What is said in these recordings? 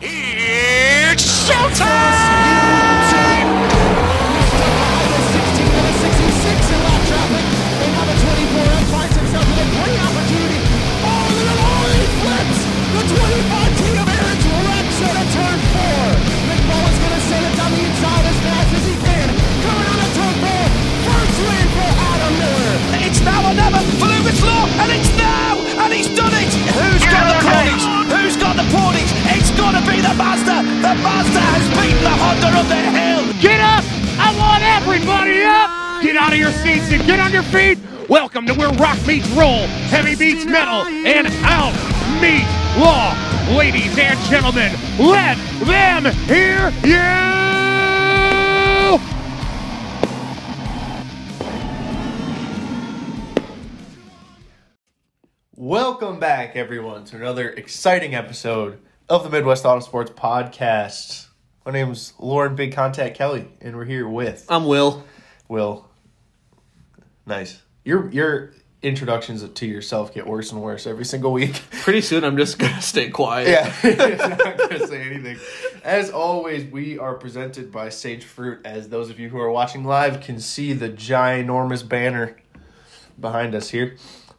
It's to another exciting episode of the Midwest Auto Sports Podcast. My name's Lauren Big Contact Kelly, and we're here with I'm Will. Will. Nice. Your your introductions to yourself get worse and worse every single week. Pretty soon I'm just gonna stay quiet. Yeah, I'm not gonna say anything. As always, we are presented by Sage Fruit. As those of you who are watching live can see the ginormous banner behind us here.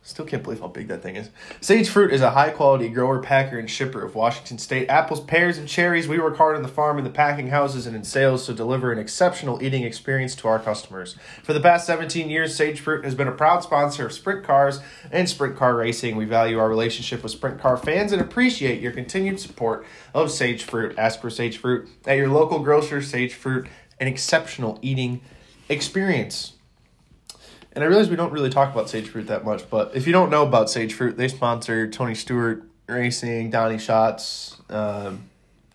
Still can't believe how big that thing is. Sage Fruit is a high quality grower, packer, and shipper of Washington State apples, pears, and cherries. We work hard on the farm, in the packing houses, and in sales to deliver an exceptional eating experience to our customers. For the past 17 years, Sage Fruit has been a proud sponsor of Sprint Cars and Sprint Car Racing. We value our relationship with Sprint Car fans and appreciate your continued support of Sage Fruit. Ask for Sage Fruit at your local grocer, Sage Fruit, an exceptional eating experience. And I realize we don't really talk about Sage Fruit that much, but if you don't know about Sage Fruit, they sponsor Tony Stewart Racing, Donny Schatz, um,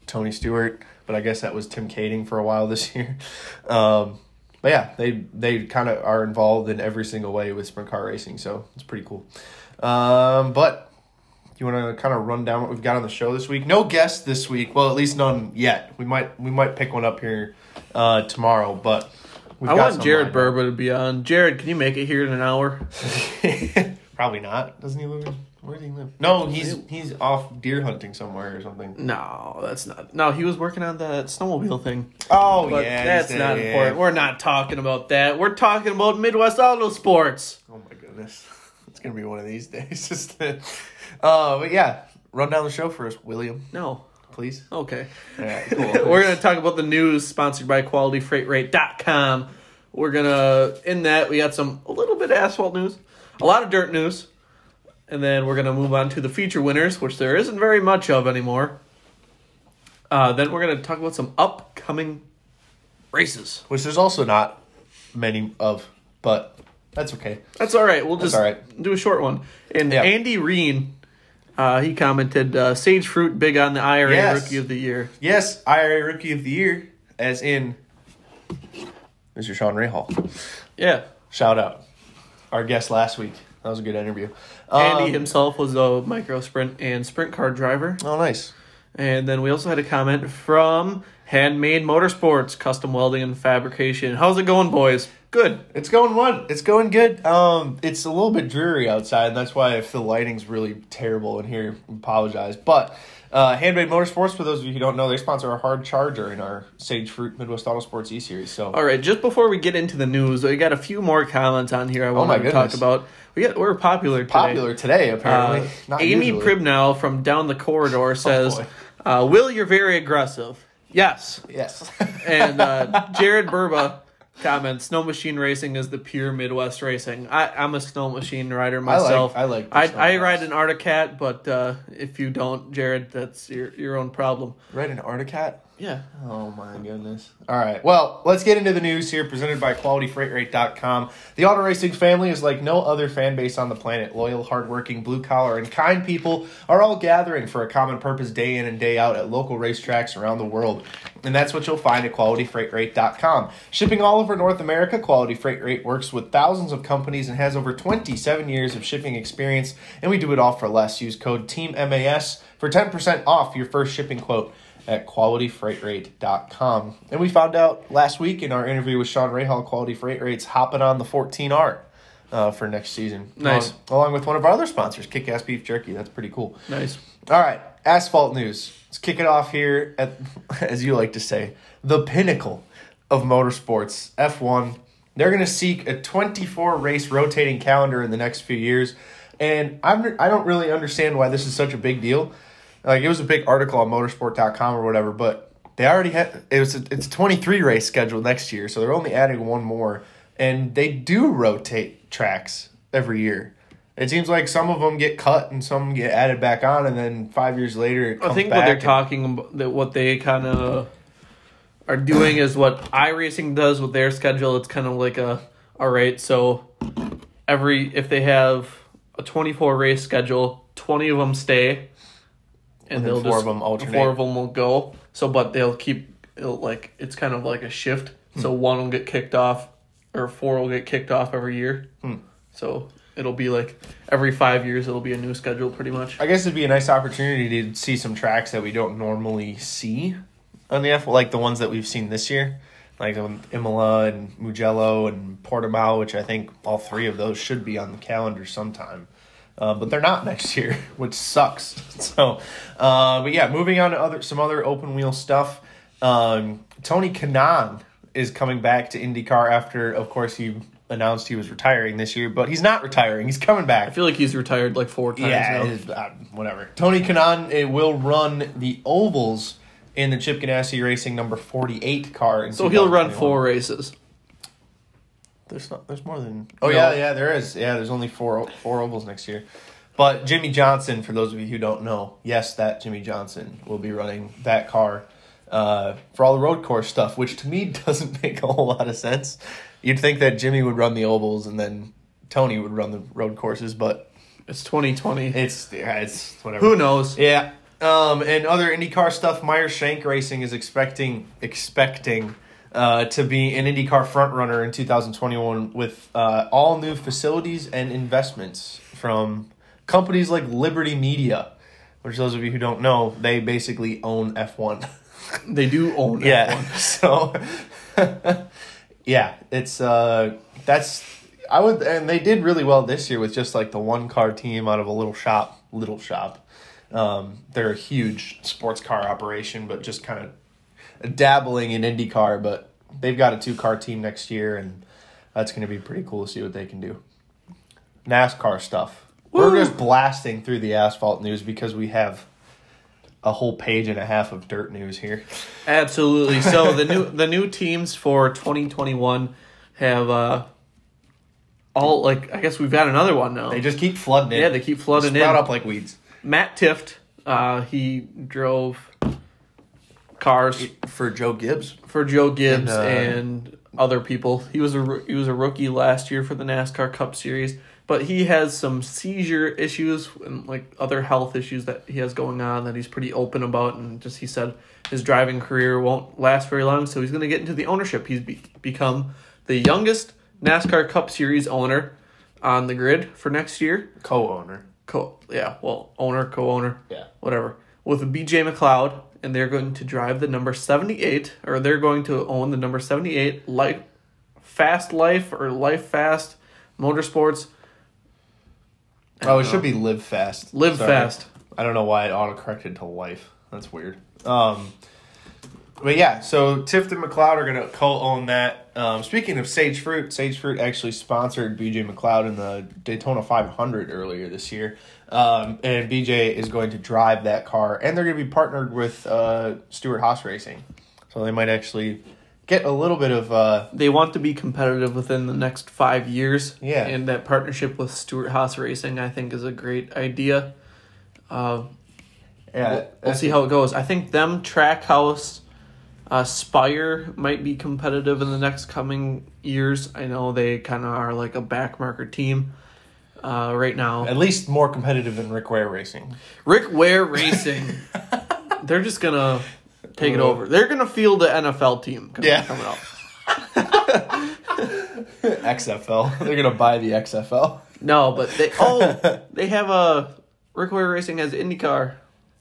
Tony Stewart, but I guess that was Tim Kaeding for a while this year. Um, but yeah, they they kind of are involved in every single way with sprint car racing, so it's pretty cool. Um, but you want to kind of run down what we've got on the show this week? No guests this week. Well, at least none yet. We might we might pick one up here uh, tomorrow, but. We've I got want Jared lined. Burba to be on. Jared, can you make it here in an hour? Probably not. Doesn't he live? Where does he live? No, he's he's off deer hunting somewhere or something. No, that's not. No, he was working on that snowmobile thing. Oh But yeah, that's he's- not yeah. important. We're not talking about that. We're talking about Midwest Auto Sports. Oh my goodness, it's gonna be one of these days. Just, uh, but yeah, run down the show for us, William, No. Please. Okay. All right, cool. We're going to talk about the news sponsored by QualityFreightRate.com. We're going to, in that, we got some, a little bit of asphalt news, a lot of dirt news, and then we're going to move on to the feature winners, which there isn't very much of anymore. Uh, then we're going to talk about some upcoming races. Which there's also not many of, but that's okay. That's all right. We'll just all right. do a short one. And Yeah. Andy Reen, uh, he commented, uh, Sage Fruit big on the IRA Yes. Rookie of the Year. Yes, IRA Rookie of the Year, as in Mr. Sean Rayhall. Yeah. Shout out, our guest last week. That was a good interview. Andy Um, himself was a micro sprint and sprint car driver. Oh, nice. And then we also had a comment from Handmade Motorsports, custom welding and fabrication. How's it going, boys? Good. It's going one. It's going good. Um, it's a little bit dreary outside, and that's why if the lighting's really terrible in here, apologize. But uh, Handmade Motorsports, for those of you who don't know, they sponsor our hard charger in our Sage Fruit Midwest Auto Sports E Series. So All right, just before we get into the news, we got a few more comments on here I Oh my wanted to talk about. We got we're popular today. popular today, apparently. Uh, Amy usually. Oh, Pribnow from down the corridor says, boy. uh, "Will you're very aggressive." Yes. Yes. And uh, Jared Burba comments, "Snow machine racing is the pure Midwest racing." I, I'm a snow machine rider myself. I like I, snow I class. ride an Arctic Cat, but uh, if you don't, Jared, that's your your own problem. Ride an Arctic Cat? Yeah. Oh my goodness. All right. Well, let's get into the news here presented by qualityfreightrate.com. The auto racing family is like no other fan base on the planet. Loyal, hardworking, blue collar, and kind people are all gathering for a common purpose day in and day out at local racetracks around the world. And that's what you'll find at qualityfreightrate.com. Shipping all over North America, Quality Freight Rate works with thousands of companies and has over 27 years of shipping experience, and we do it all for less. Use code TEAMMAS for 10% off your first shipping quote at qualityfreightrate.com. And we found out last week in our interview with Sean Rayhall, Quality Freight Rates hopping on the 14R. uh, for next season. Nice. Along, along with one of our other sponsors, Kick Ass Beef Jerky. That's pretty cool. Nice. All right, asphalt news. Let's kick it off here at, as you like to say, the pinnacle of motorsports. F1. They're going to seek a 24 race rotating calendar in the next few years, and I'm I don't really understand why this is such a big deal. Like it was a big article on motorsport.com or whatever, but they already had it was a, it's a 23 race schedule next year, so they're only adding one more, and they do rotate tracks every year. It seems like some of them get cut and some get added back on, and then five years later, it comes I think what they're talking about, that what they kind of are doing is what iRacing does with their schedule. It's kind of like a, all right, so every if they have a twenty four race schedule, twenty of them stay, and, they'll four just of 'em alternate. four of them will go. So, but they'll keep like it's kind of like a shift. So Hmm. one will get kicked off, or four will get kicked off every year. Hmm. So it'll be like every five years it'll be a new schedule, pretty much. I guess it'd be a nice opportunity to see some tracks that we don't normally see on the F, like the ones that we've seen this year, like um, Imola and Mugello and Portimao, which I think all three of those should be on the calendar sometime. Uh, but they're not next year, which sucks. So, uh, but yeah, moving on to other some other open wheel stuff. Um, Tony Kanaan is coming back to IndyCar after, of course, he announced he was retiring this year, but he's not retiring. He's coming back. I feel like he's retired like four times Yeah, now. it is, uh, whatever. Tony Kanaan uh, will run the ovals in the Chip Ganassi Racing number forty-eight car. In So he'll run four races. There's not. There's more than. Oh No. yeah, yeah. There is. Yeah, there's only four four ovals next year. But Jimmie Johnson, for those of you who don't know, yes, that Jimmie Johnson will be running that car uh, for all the road course stuff, which to me doesn't make a whole lot of sense. You'd think that Jimmy would run the ovals and then Tony would run the road courses, but It's 2020. it's yeah, it's whatever. Who knows? Yeah. Um, and other IndyCar stuff. Meyer Shank Racing is expecting expecting uh, to be an IndyCar frontrunner in 2021 with uh, all new facilities and investments from companies like Liberty Media, which those of you who don't know, they basically own F1. They do own yeah. F1. So yeah, it's uh that's I would and they did really well this year with just like the one car team out of a little shop, little shop. Um, they're a huge sports car operation, but just kind of dabbling in IndyCar. But they've got a two car team next year, and that's going to be pretty cool to see what they can do. NASCAR stuff. We're just blasting through the asphalt news because we have a whole page and a half of dirt news here. Absolutely. So the new the new teams for 2021 have uh all like I guess we've got another one now. They just keep flooding in. Yeah, they keep flooding Sprout in. up like weeds. Matt Tifft, uh, he drove cars For Joe Gibbs. for Joe Gibbs And, uh, and other people. He was a he was a rookie last year for the NASCAR Cup Series, but he has some seizure issues and like other health issues that he has going on that he's pretty open about. And just he said his driving career won't last very long, so he's going to get into the ownership. He's be- become the youngest NASCAR Cup Series owner on the grid for next year. Co-owner. Co yeah, well, owner, co-owner, Yeah. whatever, with BJ McLeod, and they're going to drive the number seventy eight, or they're going to own the number seventy eight life, Fast Life or Life Fast Motorsports. Oh, it should be live fast. Live Fast. I don't know why it auto-corrected to life. That's weird. Um, but yeah, so Tifft and McLeod are going to co-own that. Um, speaking of Sage Fruit, Sage Fruit actually sponsored BJ McLeod in the Daytona 500 earlier this year. Um, and BJ is going to drive that car, and they're going to be partnered with uh, Stewart-Haas Racing. So they might actually get a little bit of uh, They want to be competitive within the next five years. Yeah. and that partnership with Stewart-Haas Racing, I think, is a great idea. Uh, yeah. we'll, we'll see how it goes. I think them Trackhouse, uh, Spire might be competitive in the next coming years. I know they kind of are like a backmarker team uh, right now. At least more competitive than Rick Ware Racing. Rick Ware Racing, they're just gonna take it over. They're gonna field the NFL team coming, Yeah. coming up. XFL. They're gonna buy the XFL. No, but they oh they have a Rick Ware Racing has IndyCar.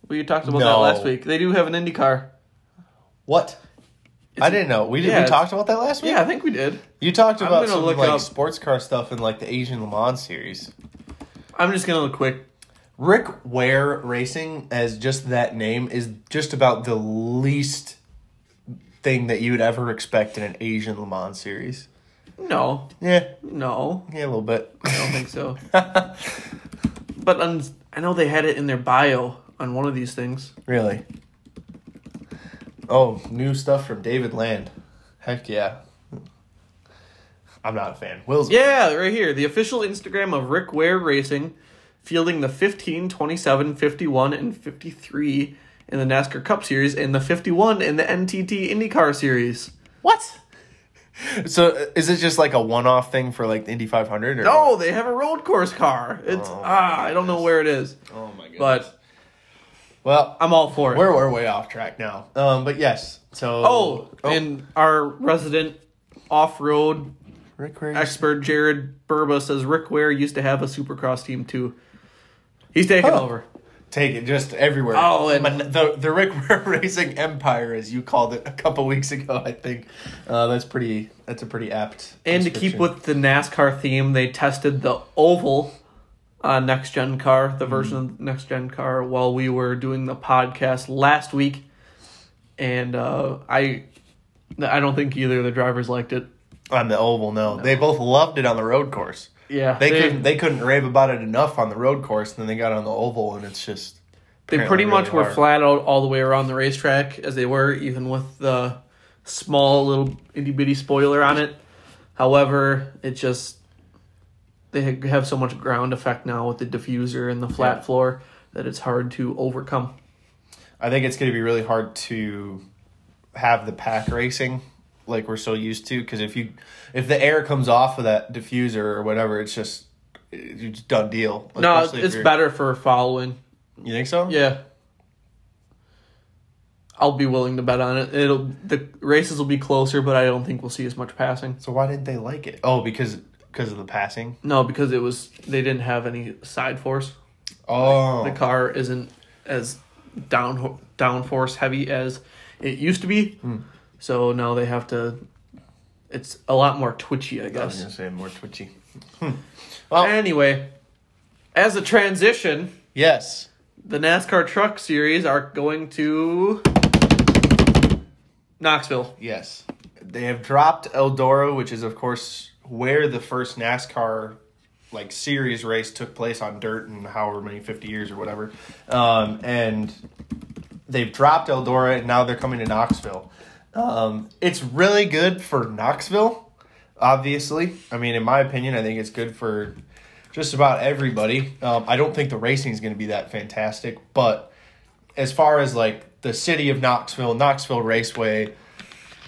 We talked about that last week. They do have an IndyCar. What? I didn't know. We did. Yeah, we talked about that last week. Yeah, I think we did. You talked I'm about gonna some look like up- sports car stuff in like the Asian Le Mans series. I'm just gonna look quick. Rick Ware Racing, as just that name, is just about the least thing that you would ever expect in an Asian Le Mans series. No, Yeah, no, yeah, a little bit. I don't think so. but I know they had it in their bio on one of these things. really. Oh, new stuff from David Land. Heck yeah. I'm not a fan. Will's Yeah, right here. The official Instagram of Rick Ware Racing, fielding the 15, 27, 51, and 53 in the NASCAR Cup Series, and the 51 in the NTT IndyCar Series. What? So uh, is it just like a one-off thing for like the Indy 500? Or No, they have a road course car. It's Oh, my ah, I don't know where it is, Oh my goodness. but well, I'm all for it. we're we're way off track now. Um, but yes. So oh, and our resident off-road Rick Ware. expert Jared Burba says Rick Ware used to have a Supercross team too. He's taking Huh. over. Take it just everywhere. Oh, and- Man- the the Rick Ware Racing Empire, as you called it a couple weeks ago, I think. Uh, that's pretty. That's a pretty apt. And to keep with the NASCAR theme, they tested the oval uh, next gen car, the version of the next gen car, while we were doing the podcast last week, and uh, I, I don't think either of the drivers liked it. on the oval, no. they both loved it on the road course. Yeah, They, couldn't. They couldn't rave about it enough on the road course, and then they got on the oval, and it's just. They pretty much really were hard. flat out all the way around the racetrack as they were, even with the small little itty bitty spoiler on it. However, it just they have so much ground effect now with the diffuser and the flat Yeah. floor that it's hard to overcome. I think it's going to be really hard to have the pack racing like we're so used to because if you if the air comes off of that diffuser or whatever, it's just it's done deal. No, it's better for following. You think so? Yeah. I'll be willing to bet on it. It'll the races will be closer, but I don't think we'll see as much passing. So why didn't they like it? Oh, because because of the passing. No, because it was they didn't have any side force. Oh, the car isn't as down downforce heavy as it used to be. Hmm. So now they have to. It's a lot more twitchy, I guess. I was gonna say more twitchy. Hmm. Well, Anyway, as a transition, yes, the NASCAR Truck Series are going to Knoxville. yes, they have dropped Eldora, which is of course where the first NASCAR like series race took place on dirt in however many 50 years or whatever. Um, and they've dropped Eldora and now they're coming to Knoxville. Um, it's really good for Knoxville, obviously. I mean, in my opinion, I think it's good for just about everybody. Um, I don't think the racing is going to be that fantastic, but as far as like the city of Knoxville, Knoxville Raceway,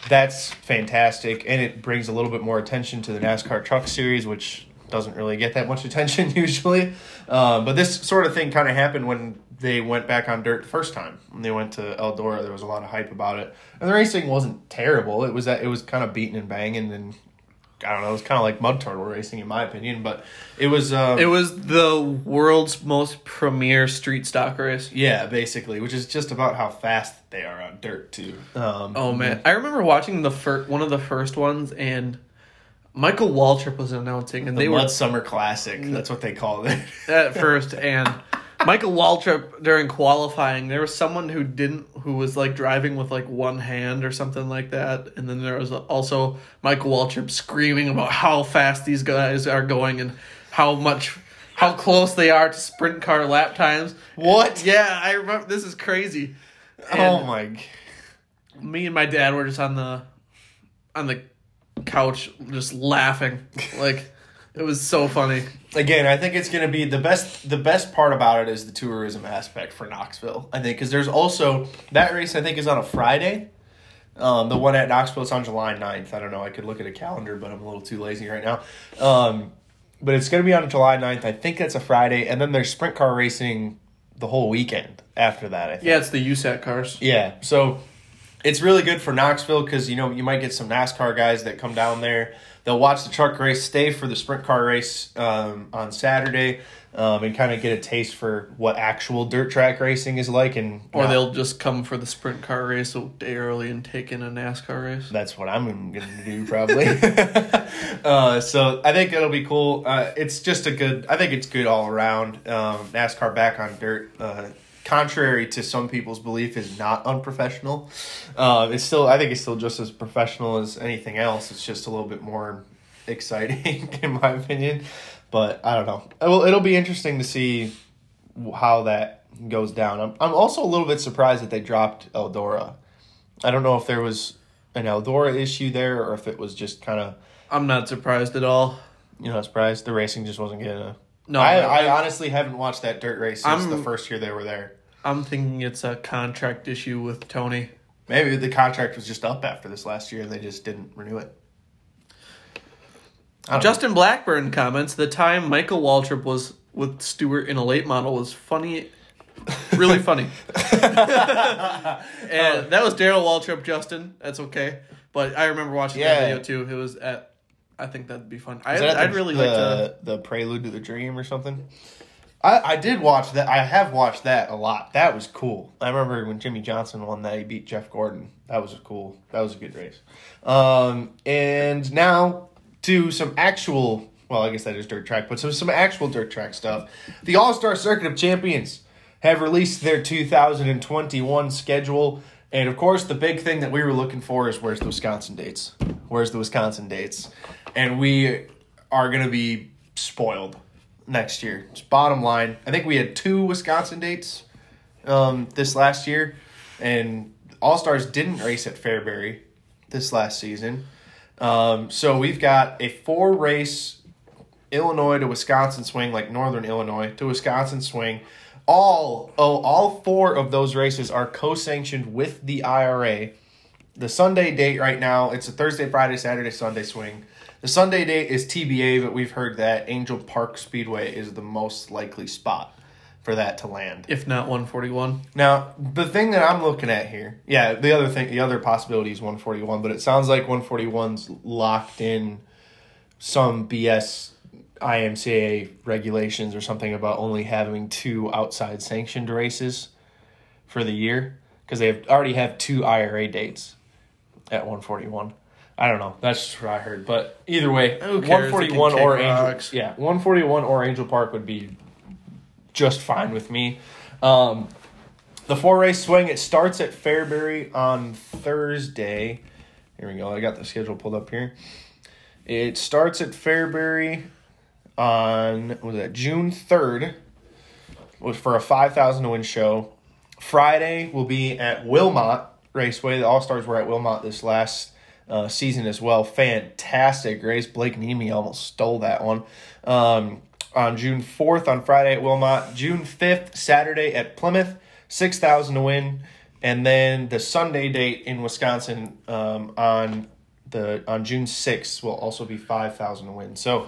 that's fantastic, and it brings a little bit more attention to the NASCAR Truck Series, which doesn't really get that much attention usually. Um, but this sort of thing kind of happened when they went back on dirt the first time. When they went to Eldora, there was a lot of hype about it, and the racing wasn't terrible. It was that it was kind of beating and banging, and I don't know, it was kind of like mud turtle racing in my opinion. But it was, um, It was the world's most premier street stock race. yeah, basically, which is just about how fast they are on dirt too. Um, Oh man, I remember watching the fir- one of the first ones, and Michael Waltrip was announcing, and the they Mud were Summer Classic. That's what they called it. at first, and Michael Waltrip during qualifying, there was someone who didn't, who was like driving with like one hand or something like that, and then there was also Michael Waltrip screaming about how fast these guys are going and how much, how close they are to sprint car lap times. What? Yeah, I remember. This is crazy. oh my! g- me and my dad were just on the, on the couch just laughing like. It was so funny. Again, I think it's going to be the best. The best part about it is the tourism aspect for Knoxville. I think because there's also that race. I think is on a Friday. Um, the one at Knoxville is on July 9th. I don't know. I could look at a calendar, but I'm a little too lazy right now. Um, but it's going to be on July 9th. I think that's a Friday, and then there's sprint car racing the whole weekend after that. I think. Yeah, it's the USAC cars. Yeah. So it's really good for Knoxville because you know you might get some NASCAR guys that come down there. They'll watch the truck race, stay for the sprint car race um, on Saturday, um, and kind of get a taste for what actual dirt track racing is like. And Or not- they'll just come for the sprint car race a day early and take in a NASCAR race. That's what I'm going to do probably. uh, so I think it'll be cool. Uh, it's just a good. I think it's good all around. Um, NASCAR back on dirt. Uh, contrary to some people's belief, is not unprofessional. Uh, it's still. I think it's still just as professional as anything else. It's just a little bit more exciting, in my opinion. But I don't know. Well, it'll be interesting to see how that goes down. I'm, I'm also a little bit surprised that they dropped Eldora. I don't know if there was an Eldora issue there or if it was just kind of I'm not surprised at all. you know surprised the racing just wasn't getting a. No, I, I- I honestly haven't watched that dirt race since I'm- the first year they were there. I'm thinking it's a contract issue with Tony. Maybe the contract was just up after this last year and they just didn't renew it. I don't Justin Blackburn comments the time Michael Waltrip was with Stewart in a late model was funny, really funny. and that was Darrell Waltrip, Justin. That's okay. But I remember watching Yeah. that video too. It was at, I think that'd be fun. I, that I'd the, really the, like to. the prelude to the dream or something. I, I did watch that. I have watched that a lot. That was cool. I remember when Jimmie Johnson won that. He beat Jeff Gordon. That was a cool. That was a good race. Um, and now to some actual. Well, I guess that is dirt track, but some some actual dirt track stuff. The All Star Circuit of Champions have released their 2021 schedule. And of course, the big thing that we were looking for is where's the Wisconsin dates? Where's the Wisconsin dates? And we are going to be spoiled next year. It's bottom line. I think we had two Wisconsin dates um, this last year, and All Stars didn't race at Fairbury this last season. Um, so we've got a four race Illinois to Wisconsin swing, like Northern Illinois to Wisconsin swing. All oh, all four of those races are co-sanctioned with the IRA. The Sunday date right now, it's a Thursday, Friday, Saturday, Sunday swing. The Sunday date is TBA, but we've heard that Angel Park Speedway is the most likely spot for that to land. If not 141. Now, the thing that I'm looking at here, yeah, the other thing, the other possibility is 141, but it sounds like 141's locked in some BS IMCA regulations or something about only having two outside sanctioned races for the year because they have already have two IRA dates at 141. I don't know. That's just what I heard. But either way, 141 or kick Angel, rocks. yeah, 141 or Angel Park would be just fine with me. Um, the four race swing it starts at Fairbury on Thursday. Here we go. I got the schedule pulled up here. It starts at Fairbury on was that June third. Was for a five thousand to win show. Friday will be at Wilmot Raceway. The All Stars were at Wilmot this last uh, season as well. Fantastic race. Blake Nemi almost stole that one. Um, on June 4th on Friday at Wilmot. June 5th, Saturday at Plymouth. 6,000 to win. And then the Sunday date in Wisconsin um, on the on June 6th will also be 5,000 to win. So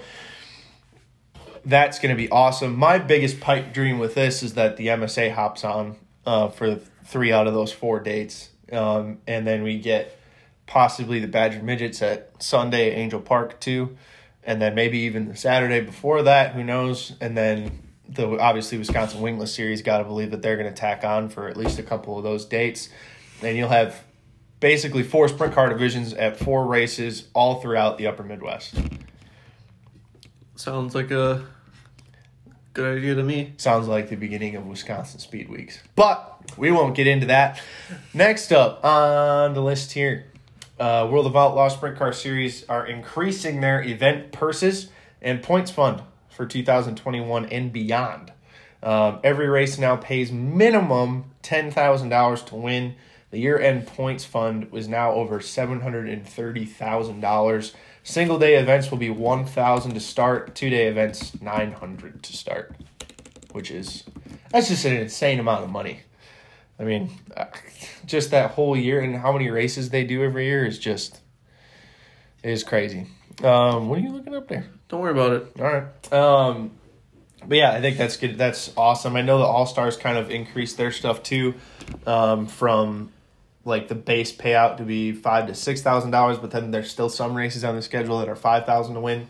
that's going to be awesome. My biggest pipe dream with this is that the MSA hops on uh, for three out of those four dates. Um, and then we get possibly the Badger Midgets at Sunday at Angel Park too. And then maybe even the Saturday before that, who knows? And then the obviously Wisconsin Wingless Series, got to believe that they're going to tack on for at least a couple of those dates. And you'll have basically four sprint car divisions at four races all throughout the upper Midwest. Sounds like a good idea to me. Sounds like the beginning of Wisconsin Speed Weeks. But we won't get into that. Next up on the list here uh, World of Outlaw Sprint Car Series are increasing their event purses and points fund for 2021 and beyond. Um, every race now pays minimum $10,000 to win. The year end points fund was now over $730,000. Single day events will be 1000 to start, two day events 900 to start, which is that's just an insane amount of money. I mean, uh, just that whole year and how many races they do every year is just is crazy. Um, what are you looking up there? Don't worry about it. All right. Um, but yeah, I think that's good. That's awesome. I know the All Stars kind of increased their stuff too, um, from like the base payout to be five to six thousand dollars, but then there's still some races on the schedule that are five thousand to win.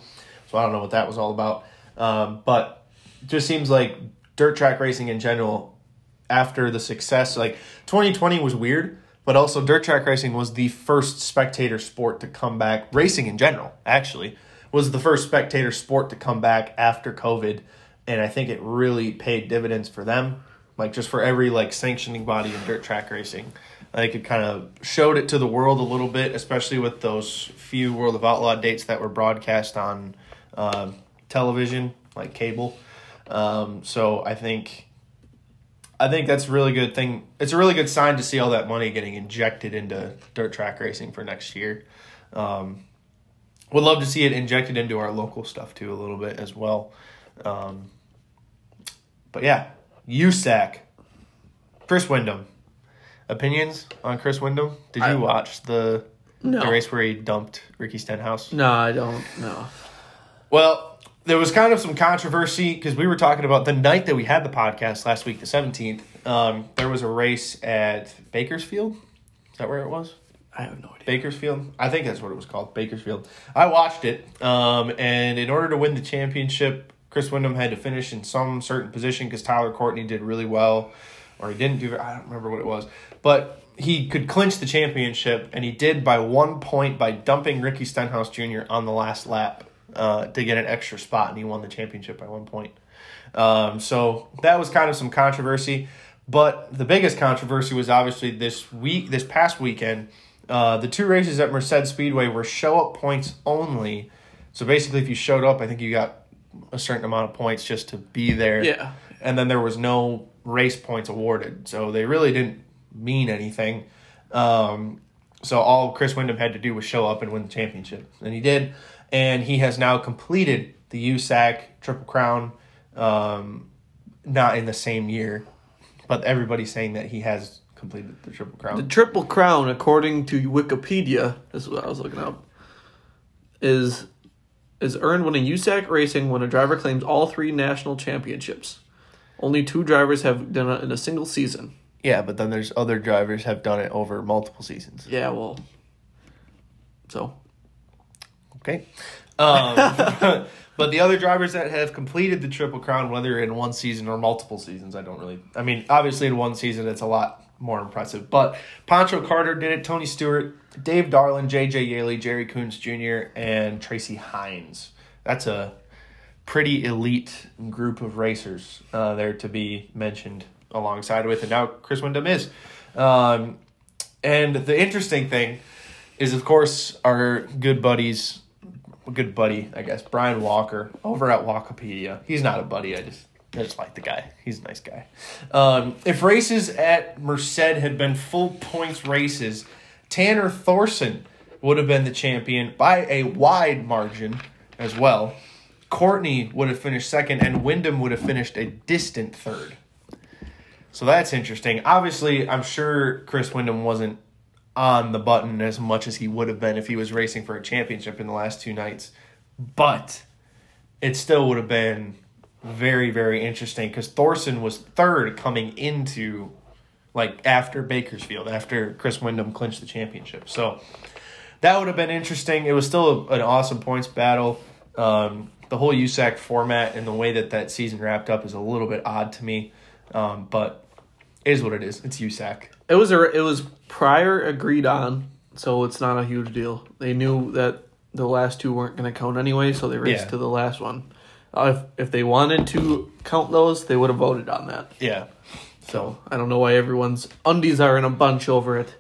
So I don't know what that was all about. Um, but it just seems like dirt track racing in general, after the success, like 2020 was weird, but also dirt track racing was the first spectator sport to come back. Racing in general, actually, was the first spectator sport to come back after COVID, and I think it really paid dividends for them. Like just for every like sanctioning body in dirt track racing, I think it kind of showed it to the world a little bit, especially with those few World of Outlaw dates that were broadcast on um, television, like cable. Um, so I think I think that's a really good thing. It's a really good sign to see all that money getting injected into dirt track racing for next year. Um, would love to see it injected into our local stuff too a little bit as well. Um, but yeah, USAC, Chris Windom. Opinions on Chris Windom? Did you I- watch the No. the race where he dumped Ricky Stenhouse? No, I don't. No. Well, there was kind of some controversy because we were talking about the night that we had the podcast last week, the 17th. Um, there was a race at Bakersfield. Is that where it was? I have no idea. Bakersfield? I think that's what it was called, Bakersfield. I watched it, um, and in order to win the championship, Chris Windom had to finish in some certain position because Tyler Courtney did really well, or he didn't do. I don't remember what it was, but he could clinch the championship, and he did by one point by dumping Ricky Stenhouse Jr. on the last lap uh, to get an extra spot, and he won the championship by one point. Um, so that was kind of some controversy. But the biggest controversy was obviously this week, this past weekend. Uh, the two races at Merced Speedway were show up points only. So basically, if you showed up, I think you got a certain amount of points just to be there. Yeah. And then there was no race points awarded. So they really didn't mean anything. Um, so all Chris Windom had to do was show up and win the championship. And he did. And he has now completed the USAC Triple Crown, um, not in the same year, but everybody's saying that he has completed the Triple Crown. The Triple Crown, according to Wikipedia, this is what I was looking up, is is earned when a USAC racing when a driver claims all three national championships. Only two drivers have done it in a single season. yeah, but then there's other drivers have done it over multiple seasons. Yeah, well. So Okay. Um, but the other drivers that have completed the Triple Crown, whether in one season or multiple seasons, I don't really. I mean, obviously in one season it's a lot more impressive. But Pancho Carter did it, Tony Stewart, Dave Darland, J.J. Yeley, Jerry Coons Jr., and Tracy Hines. That's a pretty elite group of racers uh, there to be mentioned alongside with. And now Chris Windom is. Um, and the interesting thing is, of course, our good buddies, good buddy, I guess, Brian Walker over at Walkopedia. He's not a buddy. I just, I just like the guy. He's a nice guy. Um, if races at Merced had been full points races, Tanner Thorson would have been the champion by a wide margin as well. Courtney would have finished second, and Windom would have finished a distant third. So that's interesting. Obviously, I'm sure Chris Windom wasn't on the button as much as he would have been if he was racing for a championship in the last two nights. But it still would have been very, very interesting because Thorson was third coming into like after Bakersfield, after Chris Windom clinched the championship. So that would have been interesting. It was still an awesome points battle. Um, the whole USAC format and the way that that season wrapped up is a little bit odd to me, um, but it is what it is. It's USAC. it was a it was prior agreed on, so it's not a huge deal. They knew that the last two weren't going to count anyway, so they raced Yeah. to the last one. Uh, if if they wanted to count those, they would have voted on that. Yeah. So I don't know why everyone's undies are in a bunch over it.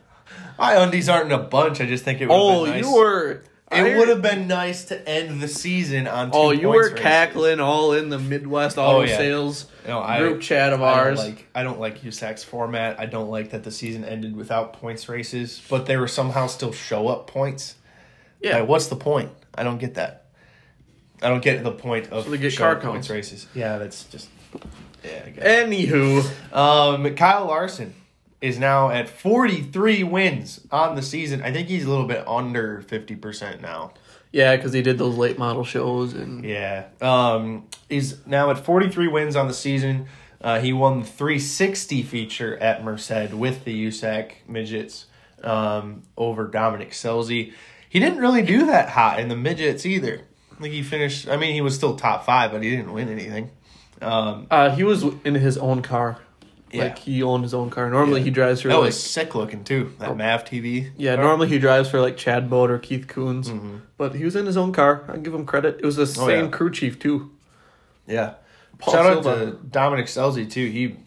My undies aren't in a bunch. I just think it would Oh, nice. you were. It would have been nice to end the season on. Two Oh, you were cackling all in the Midwest Auto Oh, yeah. Sales No, I- group chat of I don't ours. like I don't like USAC's format. I don't like that the season ended without points races, but they were somehow still show up points. yeah, Like, what's the point? I don't get that. I don't get the point of So they get show car points races. Yeah, that's just yeah. Anywho, Um, Kyle Larson is now at 43 wins on the season. I think he's a little bit under 50% now. yeah, because he did those late model shows and Yeah. Um, he's now at 43 wins on the season. Uh, he won the 360 feature at Merced with the USAC midgets. um, over Dominic Scelzi. He didn't really do that hot in the midgets either. I think he finished. I mean, he was still top five, but he didn't win anything. Um, Uh, he was in his own car. Yeah. Like he owned his own car. Normally he drives for that like was sick looking too. That Mav TV. yeah. car. Normally he drives for like Chad Boat or Keith Kunz, but he was in his own car. I give him credit. It was the Mm-hmm. Oh, same yeah. crew chief too. Yeah. Paul Shout out to Dominic Scelzi too. He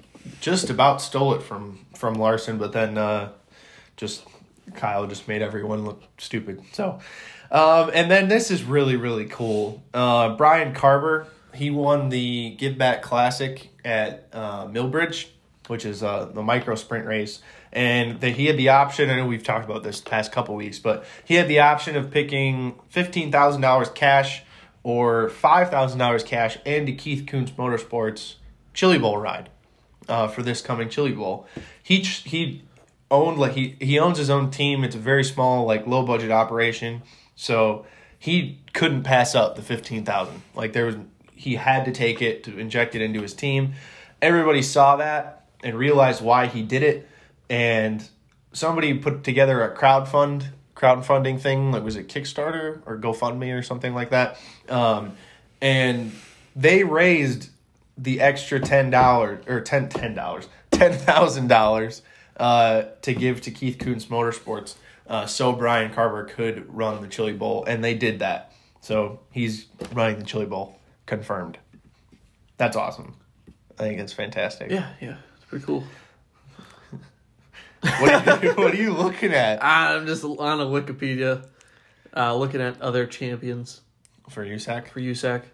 just about stole it from from Larson, but then uh, just Kyle just made everyone look stupid. So, um, and then this is really really cool. Uh, Brian Carber he won the Give Back Classic at uh, Millbridge, which is uh, the micro sprint race. And that he had the option. I know we've talked about this past couple weeks, but he had the option of picking fifteen thousand dollars cash or five thousand dollars cash and the Keith Kunz Motorsports Chili Bowl ride uh, for this coming Chili Bowl. He he owned like he he owns his own team. It's a very small like low budget operation, so he couldn't pass up the fifteen thousand. Like there was he had to take it to inject it into his team. Everybody saw that and realized why he did it, and somebody put together a crowdfund crowdfunding thing. Like was it Kickstarter or GoFundMe or something like that? Um, and they raised the extra ten dollars or ten ten dollars ten thousand dollars uh, to give to Keith Kunz Motorsports, uh, so Brian Carber could run the Chili Bowl, and they did that. So he's running the Chili Bowl, confirmed. That's awesome. I think it's fantastic. Yeah, yeah, pretty cool. What are you, what are you looking at I'm just on a Wikipedia, uh, looking at other champions for USAC? for USAC.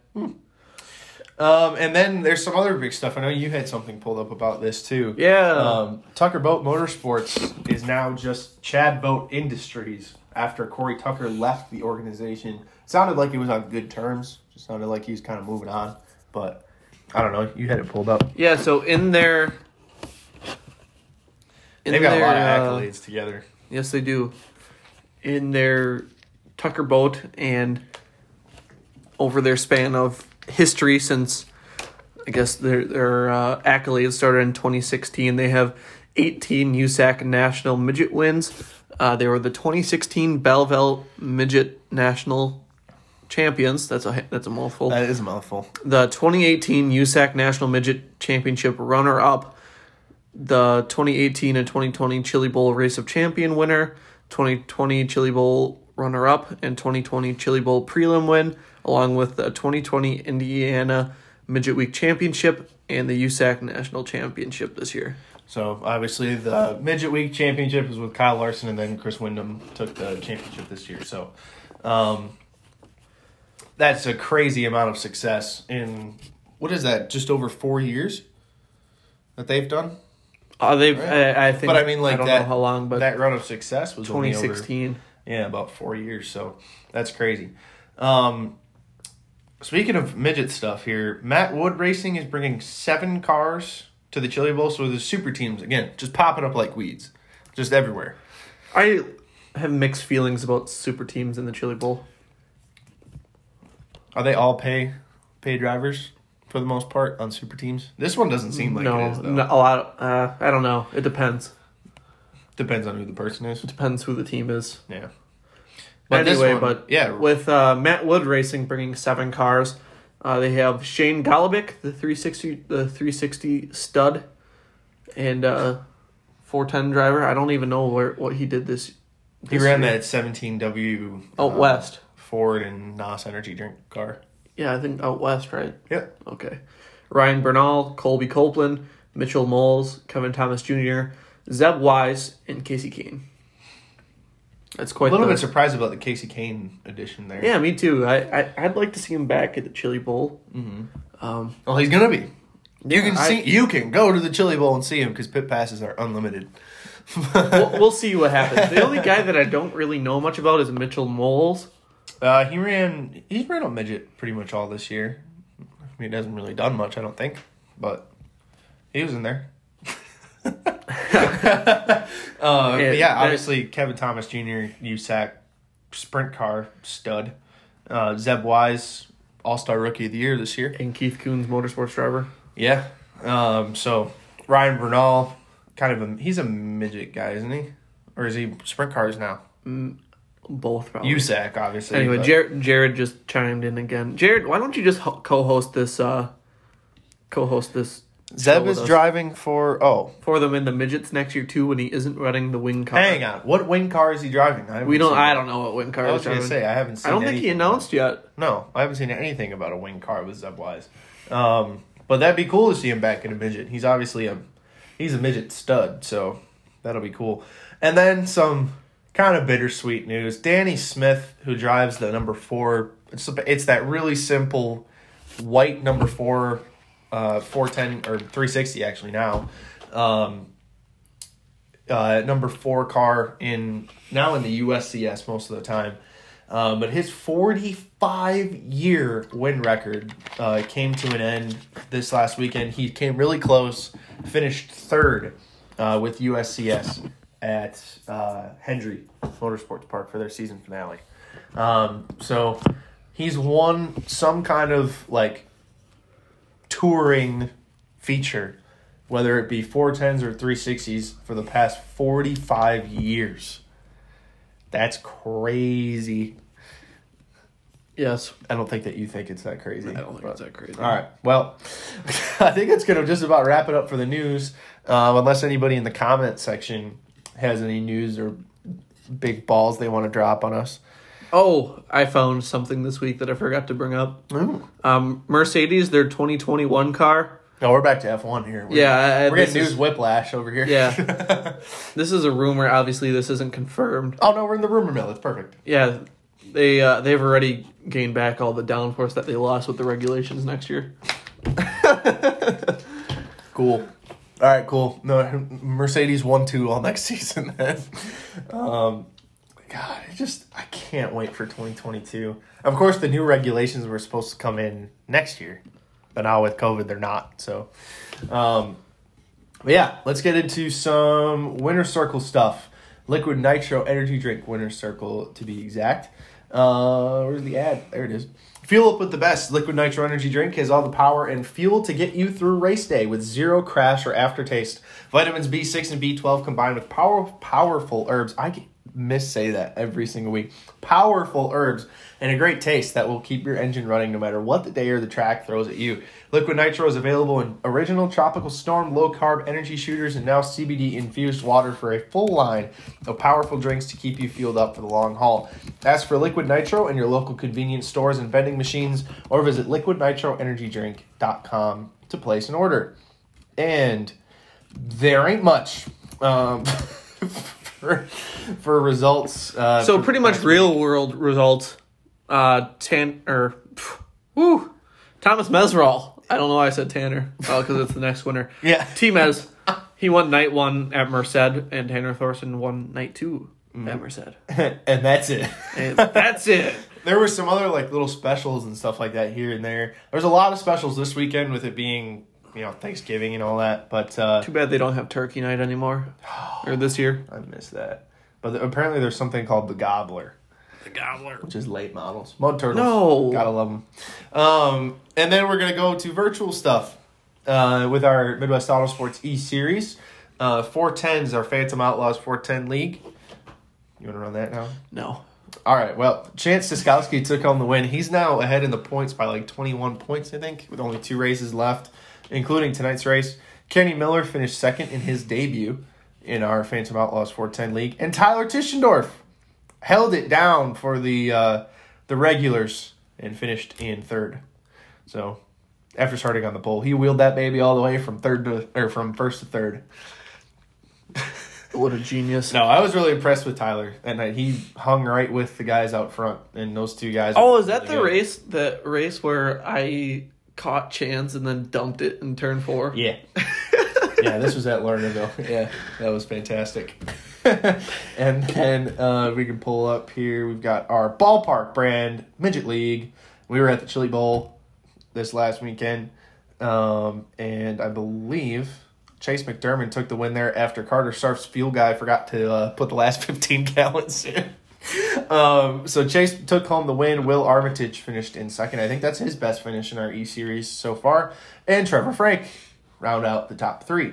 Um, and then there's some other big stuff. I know you had something pulled up about this too. Yeah. Um, Tucker Boat Motorsports is now just Chad Boat Industries after Corey Tucker left the organization. sounded like he was on good terms. Just sounded like he was kind of moving on. But I don't know. You had it pulled up. Yeah, so in their. In They've got a lot of uh, accolades together. Yes, they do. In their Tucker boat and over their span of history since I guess their their uh, accolades started in 2016, they have 18 USAC national midget wins. Uh, they were the 2016 Belleville Midget National Champions. That's a that's a mouthful That is a mouthful. the 2018 USAC National Midget Championship runner up, the 2018 and 2020 Chili Bowl Race of Champion winner, 2020 Chili Bowl runner up, and 2020 Chili Bowl prelim win, along with the 2020 Indiana Midget Week Championship and the USAC National Championship this year. So obviously the midget week championship was with Kyle Larson, and then Chris Windom took the championship this year. So um, that's a crazy amount of success in what is that? Just over four years that they've done. Uh, they've, Right. I, I think, But I mean, like I don't that. know how long, but that run of success was 2016. yeah, about four years. So that's crazy. Um, speaking of midget stuff here, Matt Wood Racing is bringing seven cars to the Chili Bowl. So the super teams again, just popping up like weeds, just everywhere. I have mixed feelings about super teams in the Chili Bowl. Are they all pay pay drivers for the most part on super teams? This one doesn't seem like no, it is though. no, a lot. Uh, I don't know. It depends. Depends on who the person is. It Depends who the team is. Yeah. But this anyway, one- but yeah, with uh, Matt Wood Racing bringing seven cars, uh, they have Shane Golobic, the three sixty, the three sixty stud, and uh, four ten driver. I don't even know where what he did this. he ran year. that seventeen W Oh, uh, west. Ford and Nos energy drink car. Yeah, I think out west, right? Yep. Okay. Ryan Bernal, Colby Copeland, Mitchell Moles, Kevin Thomas Jr., Zeb Wise, and Kasey Kahne. That's quite A little the, bit surprised about the Kasey Kahne edition there. Yeah, me too. I, I I'd like to see him back at the Chili Bowl. Mm-hmm. Um, Well, he's gonna be. You can I- see. You can go to the Chili Bowl and see him because pit passes are unlimited. we'll, we'll see what happens. The only guy that I don't really know much about is Mitchell Moles. Uh, he ran. He's ran on midget pretty much all this year. I mean, he hasn't really done much, I don't think, but he was in there. uh, Yeah, yeah, obviously Kevin Thomas Jr. USAC sprint car stud. Uh, Zeb Wise, All Star Rookie of the Year this year. And Keith Kunz, motorsports driver. Yeah. Um, so Ryan Bernal, kind of a he's a midget guy, isn't he? or is he sprint cars now? Both probably. USAC, obviously. Anyway, but- Jared, Jared just chimed in again. Jared, why don't you just ho- co-host this? uh Co-host this. Zeb is us? driving for. Oh, for them in the midgets next year too when he isn't running the wing car. hang on. What wing car is he driving? I We don't. I it. don't know what wing car I was he's gonna say I haven't seen. I don't think he announced yet. No, I haven't seen anything about a wing car with Zeb Wise. Um, but that'd be cool to see him back in a midget. He's obviously a he's a midget stud, so that'll be cool. And then some kind of bittersweet news. Danny Smith, who drives the number four, it's it's that really simple white number four, uh, four ten or three sixty actually now. Um, uh, number four car in now in the USCS most of the time. Um, but his 45 year win record uh, came to an end this last weekend. He came really close, finished third uh, with USCS at uh, Hendry Motorsports Park for their season finale. Um, so he's won some kind of like touring feature, whether it be 410s or 360s, for the past 45 years. That's crazy. Yes, I don't think that you think it's that crazy. I don't think but- it's that crazy. All right. Well, I think it's going to just about wrap it up for the news. Um, unless anybody in the comment section has any news or big balls they want to drop on us. Oh, I found something this week that I forgot to bring up. Ooh. Um, Mercedes, their 2021 car. No, we're back to F1 here. We're, Yeah, I- we're getting news is- whiplash over here. Yeah. This is a rumor. Obviously, this isn't confirmed. oh no, we're in the rumor mill. It's perfect. Yeah, they uh, they've already gained back all the downforce that they lost with the regulations next year. Cool. All right, cool. No, Mercedes one two all next season. Then, um, God, I just I can't wait for twenty twenty two. Of course, the new regulations were supposed to come in next year, but now with COVID, they're not. So, um, but yeah, let's get into some winner circle stuff. Liquid Nitro Energy Drink winner circle to be exact. Uh, where's the ad? There it is. Fuel up with the best. Liquid Nitro Energy Drink has all the power and fuel to get you through race day with zero crash or aftertaste. Vitamins B6 and B12 combined with power, powerful herbs. I can miss say that every single week. Powerful herbs and a great taste that will keep your engine running no matter what the day or the track throws at you. Liquid Nitro is available in original tropical storm, low carb energy shooters, and now CBD infused water for a full line of powerful drinks to keep you fueled up for the long haul. Ask for Liquid Nitro in your local convenience stores and vending machines, or visit liquidnitroenergydrink.com to place an order. And there ain't much um, for, for results. Uh, So for- pretty much real world results. Uh, Tan or pff, woo, Thomas Meseraull. I don't know why I said Tanner. Oh, because it's the next winner. Yeah. T Mes. He won night one at Merced, and Tanner Thorson won night two Mm-hmm. at Merced. and that's it. And that's it. There were some other like little specials and stuff like that here and there. There's a lot of specials this weekend with it being, you know, Thanksgiving and all that. But uh, Too bad they don't have Turkey Night anymore, or this year. I missed that. But th- apparently there's something called the Gobbler, The Gobbler. which is late models. Mud turtles. No. Gotta love them. Um, and then we're going to go to virtual stuff uh, with our Midwest Auto Sports E Series. Uh, 410s, our Phantom Outlaws 410 League. You want to run that now? No. All right. Well, Chance Siskowski took home the win. He's now ahead in the points by like 21 points, I think, with only two races left, including tonight's race. Kenny Miller finished second in his debut in our Phantom Outlaws 410 League, and Tyler Tischendorf held it down for the uh, the regulars and finished in third. So after starting on the pole, he wheeled that baby all the way from third to or from first to third. What a genius. No, I was really impressed with Tyler that night. He hung right with the guys out front, and those two guys. Oh, is that really the good. race? The race where I caught Chance and then dumped it in turn four? Yeah. yeah, this was at Lernerville. Yeah, that was fantastic. and then uh, we can pull up here. We've got our ballpark brand midget league. We were at the Chili Bowl this last weekend, um, and I believe Chase McDermott took the win there after Carter Sharp's fuel guy forgot to uh, put the last fifteen gallons in. Um, so Chase took home the win. Will Armitage finished in second. I think that's his best finish in our E Series so far. And Trevor Frank round out the top three.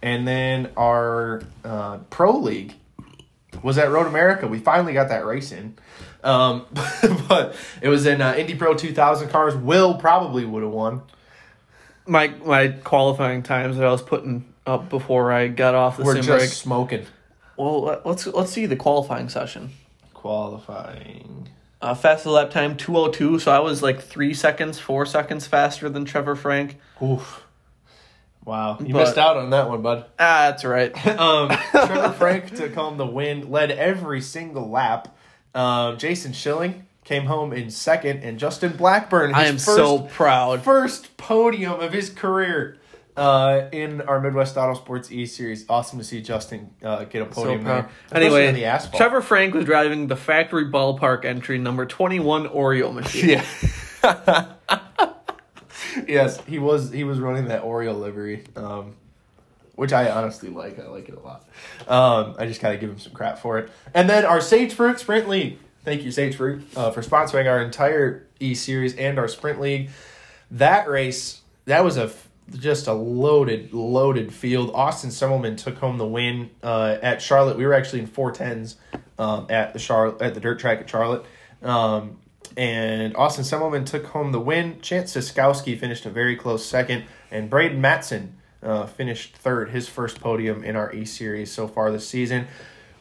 And then our uh, Pro League, was at Road America. We finally got that race in. Um, but it was in uh, Indy Pro 2000 cars. Will probably would have won. My my qualifying times that I was putting up before I got off the We're sim just break. smoking. Well, let- let's let's see the qualifying session. Qualifying. Uh, fastest lap time two oh two. So I was like three seconds, four seconds faster than Trevor Frank. Oof. Wow. You But- missed out on that one, bud. Ah, that's right. Um, Trevor Frank took home the win, led every single lap. Um, Jason Schilling came home in second, and Justin Blackburn, I am first, so proud. first podium of his career uh, in our Midwest Auto Sports E Series. Awesome to see Justin uh, get a podium proud. there. Anyway, the asphalt. Trevor Frank was driving the factory ballpark entry number twenty one Oreo machine. Yeah. yes, he was. He was running that Oreo livery, um, which I honestly like. I like it a lot. Um, I just gotta give him some crap for it. And then our Sage Fruit Sprint League. Thank you, Sage Fruit, uh, for sponsoring our entire E Series and our Sprint League. That race, that was a just a loaded, loaded field. Austin Semmelman took home the win uh, at Charlotte. We were actually in four tens um, at the Charlotte at the dirt track at Charlotte. Um, and Austin Semmelman took home the win. Chance Siskowski finished a very close second, and Braden Matson uh, finished third, his first podium in our E Series so far this season.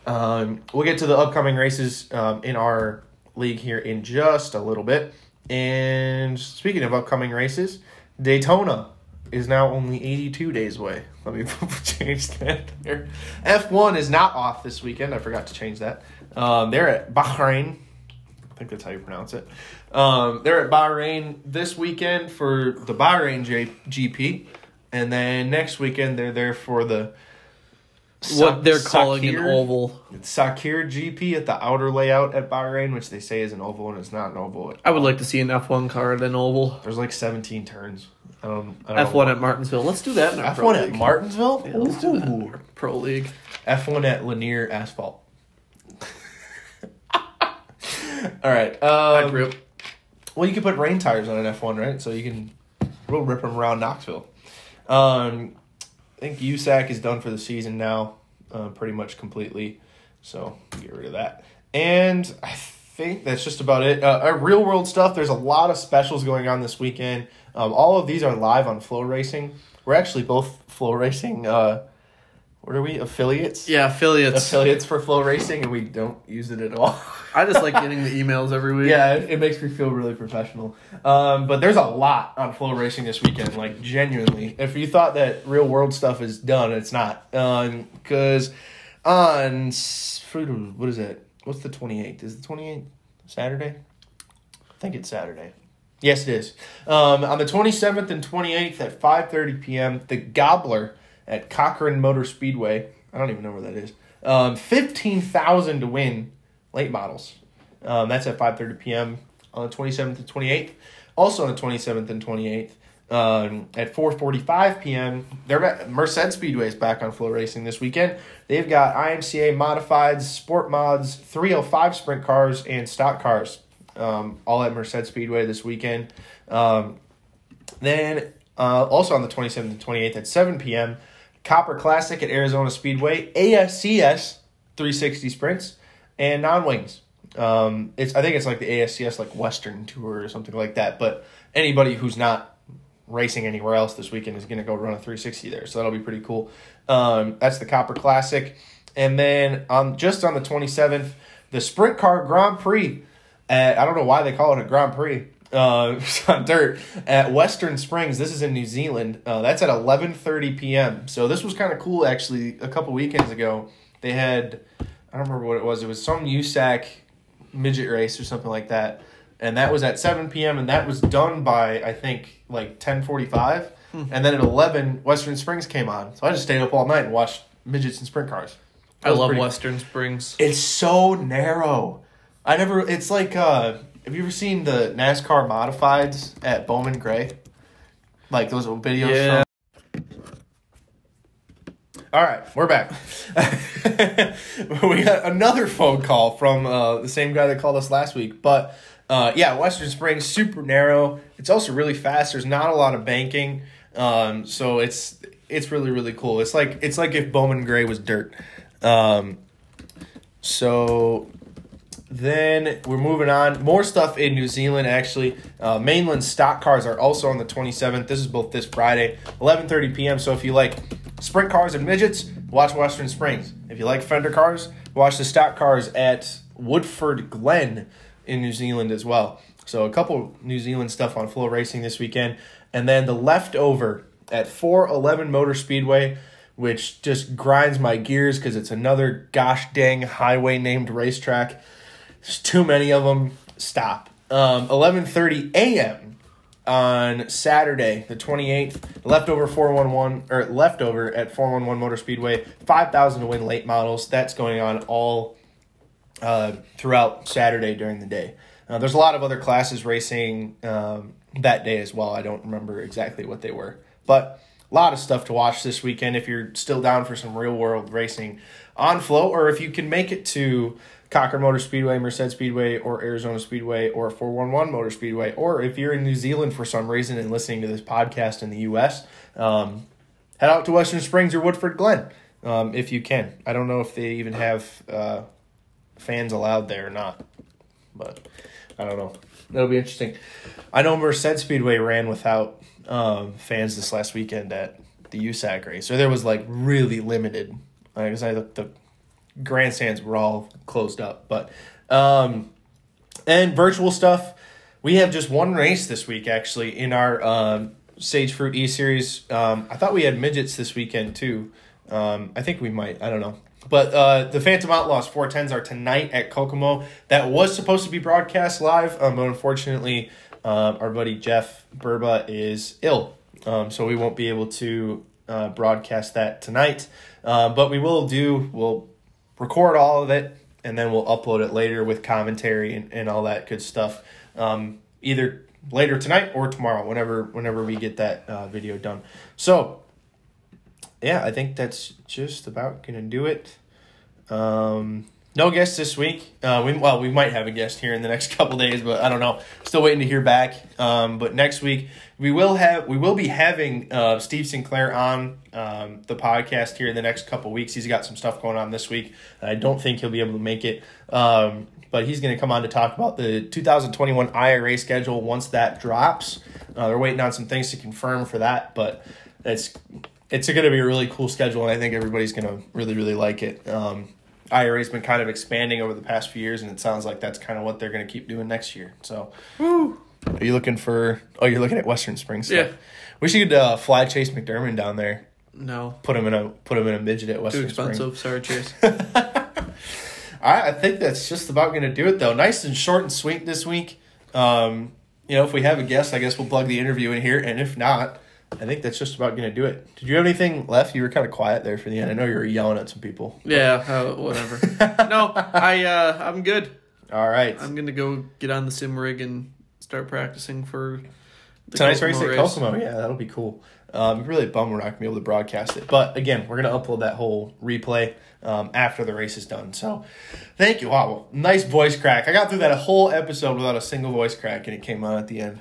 Um, we'll get to the upcoming races um, in our league here in just a little bit. And speaking of upcoming races, Daytona is now only 82 days away. Let me change that there. F1 is not off this weekend. I forgot to change that. Um, they're at Bahrain. I think that's how you pronounce it. Um, they're at Bahrain this weekend for the Bahrain J- GP. And then next weekend, they're there for the What they're Sa- calling an oval. Sakhir GP at the outer layout at Bahrain, which they say is an oval, and it's not an oval. I would like to see an F one car at an oval. There's like 17 turns. I don't. I don't F one at Martinsville. Let's do that in our F pro one at league. Martinsville. Yeah, let's do that in our pro league. F one at Lanier Asphalt. All right. Um, Rip. well, you can put rain tires on an F one, right? So you can we'll rip them around Knoxville. Um, I think USAC is done for the season now, uh, pretty much completely. So get rid of that. And I think that's just about it. Uh, our real world stuff. There's a lot of specials going on this weekend. Um, all of these are live on FloRacing. We're actually both Flow Racing. Uh, what are we affiliates? Yeah, affiliates. affiliates for FloRacing, and we don't use it at all. I just like getting the emails every week. yeah, it, it makes me feel really professional. Um, but there's a lot on FloRacing this weekend, like genuinely. If you thought that real world stuff is done, it's not. Because on s- what is it? What's the 28th? Is the 28th Saturday? I think it's Saturday. Yes, it is. Um, on the 27th and 28th at 5:30 p.m., the Gobbler at Cochran Motor Speedway. I don't even know where that is. Um, 15,000 to win late models. Um, that's at 5:30 p.m. on the 27th and 28th. Also on the 27th and 28th um, at 4:45 p.m. They're back, Merced Speedway is back on FloRacing this weekend. They've got IMCA modifieds, sport mods, 305 sprint cars, and stock cars. Um, all at Merced Speedway this weekend. Um, then uh, also on the 27th and 28th at 7 p.m., Copper Classic at Arizona Speedway, ASCS 360 sprints, and non wings. Um, it's I think it's like the ASCS like Western Tour or something like that. But anybody who's not racing anywhere else this weekend is going to go run a 360 there, so that'll be pretty cool. Um, that's the Copper Classic, and then on just on the 27th, the Sprint Car Grand Prix. At, I don't know why they call it a Grand Prix. Uh, on dirt at Western Springs. This is in New Zealand. Uh, that's at 11:30 p.m. So this was kind of cool actually. A couple weekends ago, they had I don't remember what it was. It was some USAC midget race or something like that, and that was at 7 p.m. and that was done by I think like 10:45, and then at 11 Western Springs came on. So I just stayed up all night and watched midgets and sprint cars. That I love pretty- Western Springs. It's so narrow. I never. It's like uh, have you ever seen the NASCAR modifieds at Bowman Gray? Like those old videos. Yeah. From... All right, we're back. we got another phone call from uh, the same guy that called us last week, but uh, yeah, Western Springs super narrow. It's also really fast. There's not a lot of banking, um, so it's it's really really cool. It's like it's like if Bowman Gray was dirt. Um, So then we're moving on. More stuff in New Zealand actually. Uh, mainland stock cars are also on the 27th. This is both this Friday, 11:30 p.m. So if you like sprint cars and midgets, watch Western Springs. If you like fender cars, watch the stock cars at Woodford Glen in New Zealand as well. So a couple New Zealand stuff on FloRacing this weekend, and then the leftover at 411 Motor Speedway which just grinds my gears because it's another gosh dang highway named racetrack. There's too many of them. Stop. Um, 11:30 a.m. on Saturday, the 28th. Leftover 411 or leftover at 411 Motor Speedway. 5,000 to win late models. That's going on all uh, throughout Saturday during the day. Uh, there's a lot of other classes racing um, that day as well. I don't remember exactly what they were, but a lot of stuff to watch this weekend if you're still down for some real world racing on float, or if you can make it to Cocker Motor Speedway, Merced Speedway, or Arizona Speedway, or 411 Motor Speedway, or if you're in New Zealand for some reason and listening to this podcast in the U.S., um, head out to Western Springs or Woodford Glen um, if you can. I don't know if they even have uh, fans allowed there or not, but I don't know. That'll be interesting. I know Merced Speedway ran without um, fans this last weekend at the USAC race, so there was like really limited. Like I said, the grandstands were all closed up, but um, and virtual stuff. We have just one race this week actually in our um, Sage Fruit E Series. Um, I thought we had midgets this weekend too. Um, I think we might. I don't know. But uh, the Phantom Outlaws 410s are tonight at Kokomo. That was supposed to be broadcast live, um, but unfortunately, um, our buddy Jeff Burba is ill. Um, so we won't be able to uh, broadcast that tonight. Uh, but we will do, we'll record all of it and then we'll upload it later with commentary and, and all that good stuff. Um, either later tonight or tomorrow, whenever whenever we get that uh, video done. So yeah, I think that's just about gonna do it. Um, no guest this week. Uh, we well, we might have a guest here in the next couple days, but I don't know. Still waiting to hear back. Um, but next week we will have we will be having uh, Steve Sinclair on um, the podcast here in the next couple weeks. He's got some stuff going on this week. I don't think he'll be able to make it. Um, but he's going to come on to talk about the 2021 IRA schedule once that drops. Uh, they're waiting on some things to confirm for that, but it's it's going to be a really cool schedule, and I think everybody's going to really really like it. Um, IRA's been kind of expanding over the past few years, and it sounds like that's kind of what they're going to keep doing next year. So, Woo. Are you looking for? Oh, you're looking at Western Springs. Yeah. we should uh, fly Chase McDermott down there. No. Put him in a put him in a midget at Too Western Springs. expensive. Sorry, Chase. Right, I think that's just about going to do it, though. Nice and short and sweet this week. Um, you know, if we have a guest, I guess we'll plug the interview in here, and if not, I think that's just about going to do it. Did you have anything left? You were kind of quiet there for the end. I know you were yelling at some people. yeah. Uh, whatever. no, I. Uh, I'm good. All right, I'm gonna go get on the sim rig and start practicing for the tonight's race at Kokomo. Yeah, that'll be cool. Um, really bummed we're not gonna be able to broadcast it, but again, we're gonna upload that whole replay um, after the race is done. So, thank you. Wow, nice voice crack. I got through that whole episode without a single voice crack, and it came on at the end.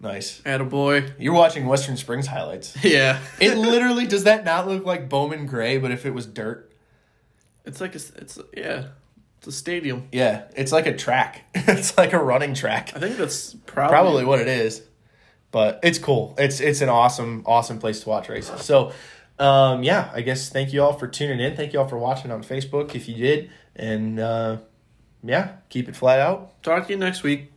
Nice. Attaboy. You're watching Western Springs highlights. Yeah. It literally does that not look like Bowman Gray, but if it was dirt, It's like a, it's yeah, a stadium. yeah, it's like a track. it's like a running track. I think that's probably Probably what it is, but it's cool. It's it's an awesome awesome place to watch races. So, um, yeah, I guess thank you all for tuning in. Thank you all for watching on Facebook if you did, and uh, yeah, keep it flat out. Talk to you next week.